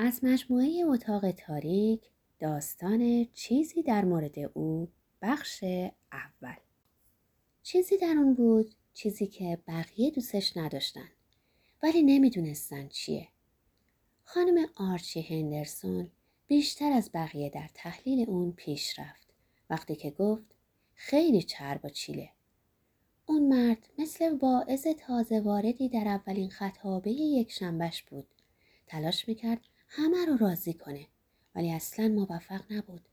از مجموعه اتاق تاریک داستان چیزی در مورد او بخش اول. چیزی در اون بود چیزی که بقیه دوستش نداشتن ولی نمی‌دونستن چیه. خانم آرچی هندرسون بیشتر از بقیه در تحلیل اون پیش رفت وقتی که گفت خیلی چرب و چیله. اون مرد مثل واعظ تازه واردی در اولین خطابه یک شنبش بود. تلاش می‌کرد همه رو راضی کنه. ولی اصلا موفق نبود.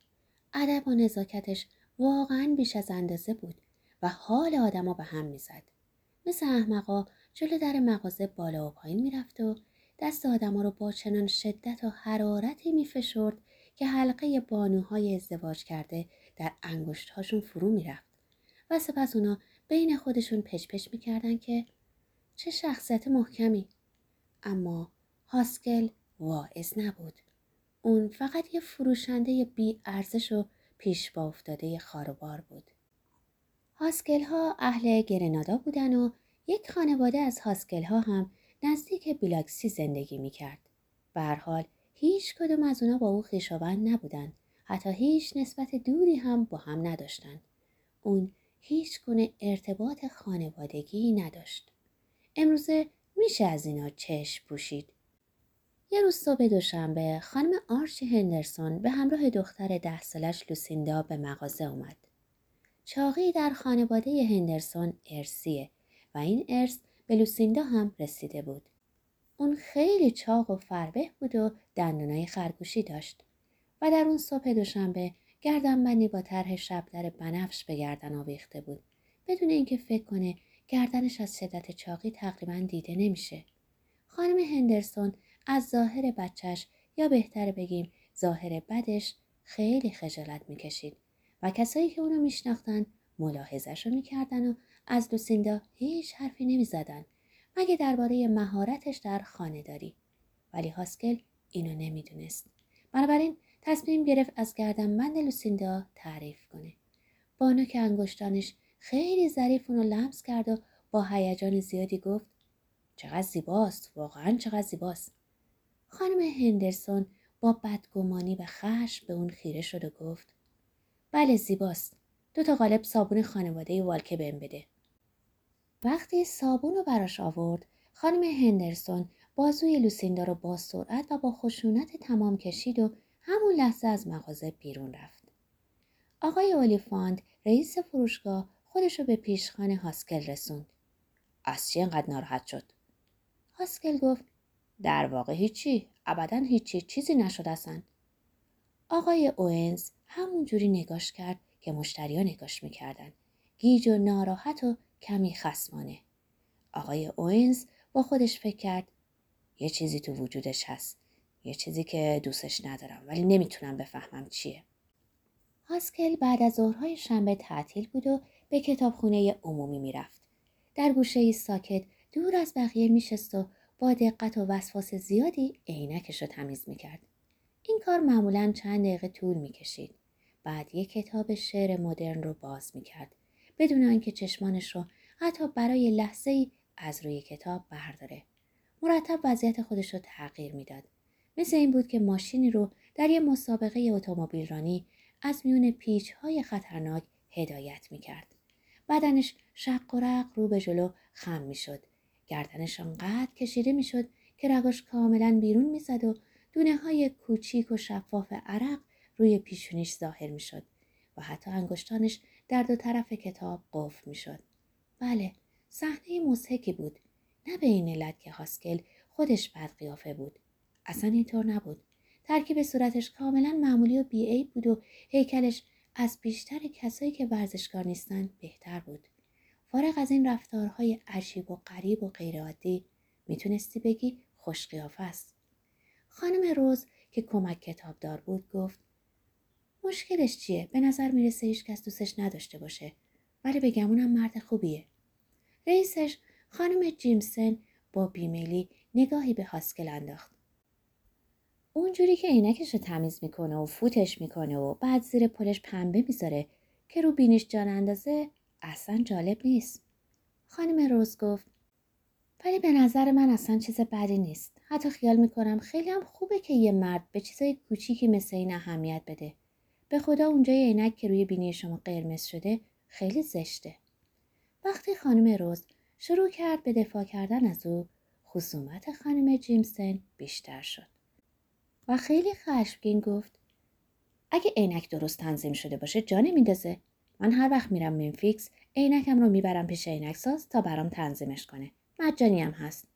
ادب و نزاکتش واقعا بیش از اندازه بود و حال آدما به هم می‌زد. مثل احمقا جلو در مغازه بالا و پایین می‌رفت و دست آدما رو با چنان شدت و حرارتی میفشرد که حلقه بانوهای ازدواج کرده در انگشتهاشون فرو می‌رفت. و سپس اونا بین خودشون پچ می‌کردن که چه شخصیت محکمی. اما هاسکل واعظ نبود اون فقط یه فروشنده بی ارزش و پیش با افتاده خاروبار بود هاسکل ها اهل گرنادا بودن و یک خانواده از هاسکل ها هم نزدیک بیلاکسی زندگی می‌کرد. به حال هیچ کدوم از اونا با او خویشاوند نبودن. حتی هیچ نسبت دوری هم با هم نداشتند. اون هیچ گونه ارتباط خانوادگی نداشت. امروزه میشه از اینا چشم پوشید. یه روز صبح دوشنبه خانم آرچی هندرسون به همراه دختر ده سالش لوسیندا به مغازه اومد. چاقی در خانواده هندرسون ارسیه و این ارث به لوسیندا هم رسیده بود. اون خیلی چاق و فربه بود و دندانای خرگوشی داشت و در اون صبح دوشنبه گردنبندی با طرح شبدر بنفش به گردن آویخته بود بدون اینکه فکر کنه گردنش از شدت چاقی تقریبا دیده نمیشه. خانم هندرسون از ظاهر بچهش یا بهتر بگیم ظاهر بدش خیلی خجالت می‌کشید و کسایی که اونو میشناختن ملاحظش رو می‌کردن و از لوسیندا هیچ حرفی نمی‌زدن. مگه درباره مهارتش در خانه داری؟ ولی هاسکل اینو نمی‌دونست. بنابراین تصمیم گرفت از گردنبند لوسیندا تعریف کنه. بانو که انگشتانش خیلی ظریف اونو لمس کرد و با هیجان زیادی گفت چقدر زیباست واقعا چقدر زیباست. خانم هندرسون با بدگمانی و خشم به اون خیره شد و گفت بله زیباست. دو تا قالب صابون خانواده والکه بهم بده. وقتی صابون رو براش آورد خانم هندرسون بازوی لوسیندا رو با سرعت و با خشونت تمام کشید و همون لحظه از مغازه بیرون رفت. آقای اولیفاند رئیس فروشگاه خودش رو به پیشخانه هاسکل رسوند. از چی انقدر ناراحت شد؟ هاسکل گفت در واقع هیچی ابدا هیچی چیزی نشد اصلا. آقای اوینز همونجوری نگاش کرد که مشتریا نگاش می‌کردن. گیج و ناراحت و کمی خسمانه آقای اوینز با خودش فکر کرد یه چیزی تو وجودش هست. یه چیزی که دوستش ندارم ولی نمی‌تونم بفهمم چیه. هاسکل بعد از ظهرهای شنبه تعطیل بود و به کتابخونه عمومی می‌رفت. در گوشه ای ساکت دور از بقیه میشست و دقت و وسواس زیادی عینکش رو تمیز می‌کرد. این کار معمولا چند دقیقه طول می‌کشید. بعد یک کتاب شعر مدرن رو باز می‌کرد. بدون آنکه چشمانش رو حتی برای لحظه ای از روی کتاب برداره. مرتب وضعیت خودش رو تغییر می‌داد. مثل این بود که ماشینی رو در یه مسابقه اتومبیل رانی از میون پیچ های خطرناک هدایت می‌کرد. بدنش شق و رق رو به جلو خم می‌شد. گردنش آنقدر کشیده می‌شد که رگاش کاملا بیرون می‌زد و دونه های کوچیک و شفاف عرق روی پیشونیش ظاهر می‌شد و حتی انگشتانش در دو طرف کتاب قفل می‌شد. بله صحنه مزهکی بود نه به این علت که هاسکل خودش بد قیافه بود. اصلا اینطور نبود. ترکیب صورتش کاملا معمولی و بیعیب بود و هیکلش از بیشتر کسایی که ورزشکار نیستن بهتر بود. فارغ از این رفتارهای عجیب و غریب و غیرعادی می‌تونستی بگی خوش قیافه است. خانم روز که کمک کتابدار بود گفت مشکلش چیه؟ به نظر می‌رسه هیچ کس دوستش نداشته باشه. ولی به گمونم مرد خوبیه. رئیسش خانم جیمسن با بیمیلی نگاهی به هاسکل انداخت. اونجوری که عینکش رو تمیز می‌کنه و فوتش می‌کنه و بعد زیر پلش پنبه می‌ذاره که رو بینیش جان اندازه اصلا جالب نیست خانم روز گفت ولی به نظر من اصلا چیز بدی نیست حتی خیال می‌کنم خیلی هم خوبه که یه مرد به چیزای کوچیکی مثل این اهمیت بده. به خدا اونجای عینک که روی بینی شما قرمز شده خیلی زشته. وقتی خانم روز شروع کرد به دفاع کردن از او خصومت خانم جیمسن بیشتر شد و خیلی خشمگین گفت اگه عینک درست تنظیم شده باشه جا نمیندازه من هر وقت میرم منفیکس عینکم رو می‌برم پیش عینک ساز تا برام تنظیمش کنه. مجانی هم هست.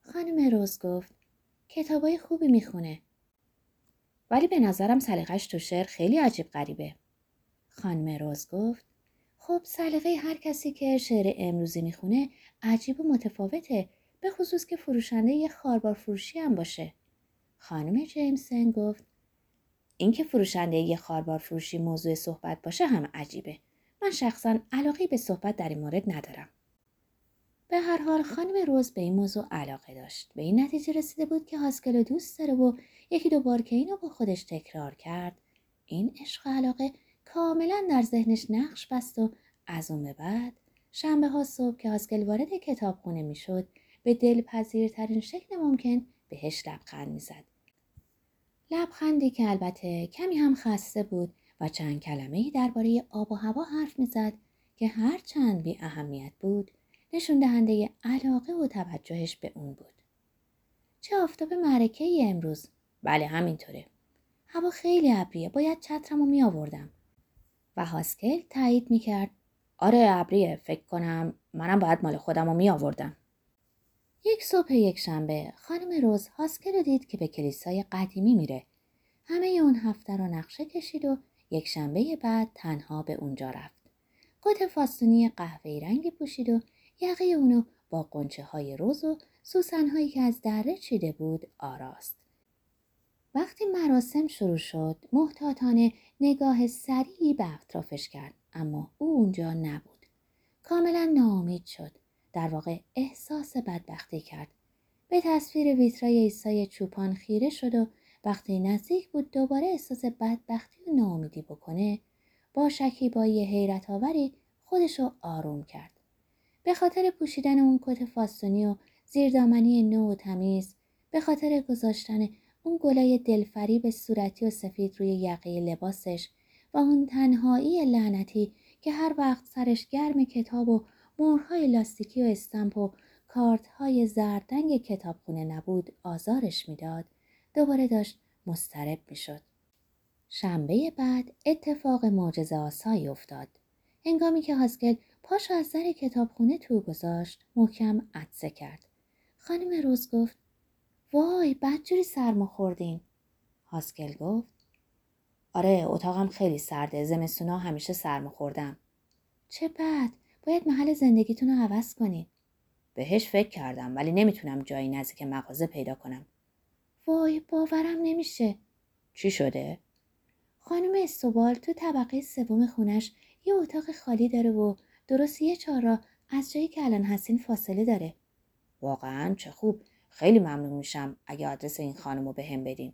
خانم روز گفت کتابای خوبی می‌خونه. ولی به نظرم سلیقش تو شعر خیلی عجیب غریبه. خانم روز گفت خب سلیقه هر کسی که شعر امروزی می‌خونه عجیب و متفاوته به خصوص که فروشنده یه خاربار فروشی هم باشه. خانم جیمسن گفت اینکه فروشنده یه خاربار فروشی موضوع صحبت باشه هم عجیبه. من شخصا علاقه به صحبت در این مورد ندارم. به هر حال خانم روز به این موضوع علاقه داشت. به این نتیجه رسیده بود که هاسکل دوست داره و یکی دو بار که اینو با خودش تکرار کرد این عشق علاقه کاملا در ذهنش نقش بست و از اون به بعد شنبه ها صبح که هاسکل وارد کتابخونه می‌شد به دلپذیرترین شکل ممکن بهش لبخند می‌زد. لبخندی که البته کمی هم خسته بود و چند کلمه درباره آب و هوا حرف می‌زد که هر چند بی اهمیت بود نشون دهنده علاقه و توجهش به اون بود. چه آفتاب معرکه ای امروز؟ بله همینطوره. هوا خیلی ابریه باید چترمو می آوردم. و هاسکل تایید می کرد. آره ابریه فکر کنم منم باید مال خودم رو می آوردم. یک صبح یک شنبه خانم روز هاسکل رو دید که به کلیسای قدیمی میره. همه اون هفته رو نقشه کشید و یک شنبه بعد تنها به اونجا رفت. کت فاستونی قهوه‌ای رنگی پوشید و یقه اونو با قنچه های روز و سوسن هایی که از دره چیده بود آراست. وقتی مراسم شروع شد محتاطانه نگاه سریعی به اطرافش کرد اما او اونجا نبود. کاملا ناامید شد. در واقع احساس بدبختی کرد. به تصویر ویترای ایسای چوپان خیره شد و وقتی نزدیک بود دوباره احساس بدبختی و ناامیدی بکنه با شکیبایی حیرت آوری خودشو آروم کرد. به خاطر پوشیدن اون کت فاستونی و زیردامنی نو و تمیز به خاطر گذاشتن اون گلای دلفریب صورتی و سفید روی یقه لباسش و اون تنهایی لعنتی که هر وقت سرش گرم کتاب و مورهای لاستیکی و استمپ و کارتهای زردنگ کتابخونه نبود آزارش می‌داد. دوباره داشت مسترب می‌شد. شنبه بعد اتفاق معجزه آسایی افتاد. هنگامی که هاسکل پاش از در کتابخونه تو گذاشت محکم عدسه کرد. خانم روز گفت وای بدجوری سرما خوردین. هاسکل گفت آره اتاقم خیلی سرده زمستونا همیشه سرما خوردم. چه بد! باید محل زندگیتون رو عوض کنید بهش فکر کردم ولی نمی‌تونم جایی نزدیک مغازه پیدا کنم. وای باورم نمیشه. چی شده؟ خانم استوبال تو طبقه سوم خونش یه اتاق خالی داره و درست یه چهار از جایی که الان هستین فاصله داره. واقعا؟ چه خوب. خیلی ممنون میشم اگه آدرس این خانم رو به هم بدین.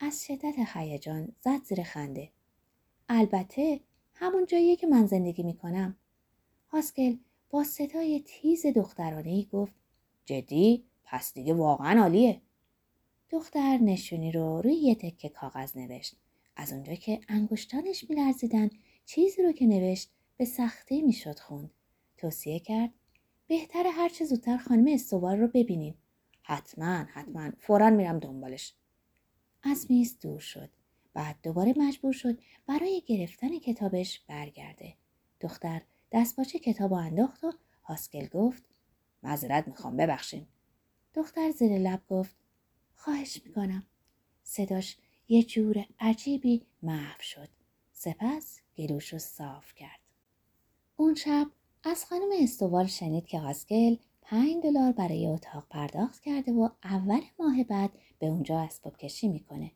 از شدت هیجان زد زیر خنده. البته همون جاییه که من زندگی می‌کنم. هاسکل با صدای تیز دخترانه ای گفت جدی؟ پس دیگه واقعا عالیه. دختر نشونی رو روی یه تکه کاغذ نوشت. از اونجا که انگشتانش میلرزیدن چیزی رو که نوشت به سختی می‌شد خوند. توصیه کرد بهتر هرچه زودتر خانم استوار رو ببینیم. حتما حتما. فورا میرم دنبالش. از میز دور شد. بعد دوباره مجبور شد برای گرفتن کتابش برگرده. دختر دستپاچه کتاب انداخت و هاسکل گفت معذرت می‌خوام ببخشین. دختر زیر لب گفت خواهش می‌کنم. صداش یه جور عجیبی محو شد. سپس گلوش رو صاف کرد. اون شب از خانم استوال شنید که هاسکل پنج دلار برای اتاق پرداخت کرده و اول ماه بعد به اونجا اسباب کشی می‌کنه.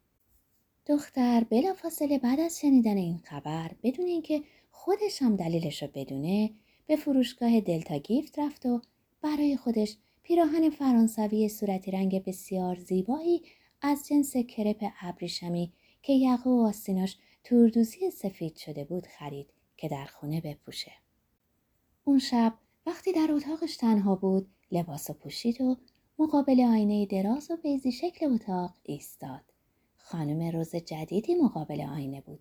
دختر بلافاصله بعد از شنیدن این خبر بدون اینکه خودش هم دلیلش رو بدونه به فروشگاه دلتا گیفت رفت و برای خودش پیراهن فرانسوی صورتی رنگ بسیار زیبایی از جنس کرپ ابریشمی که یقه و آستیناش توردوزی سفید شده بود خرید که در خونه بپوشه. اون شب وقتی در اتاقش تنها بود لباس پوشید و مقابل آینه دراز و بیزی شکل اتاق ایستاد. خانم روز جدیدی مقابل آینه بود.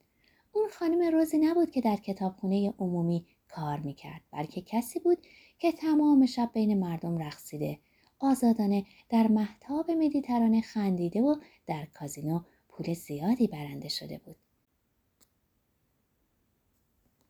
اون خانم روزی نبود که در کتابخونه عمومی کار می‌کرد بلکه کسی بود که تمام شب بین مردم رقصیده آزادانه در محتاب مدیترانه خندیده و در کازینو پول زیادی برنده شده بود.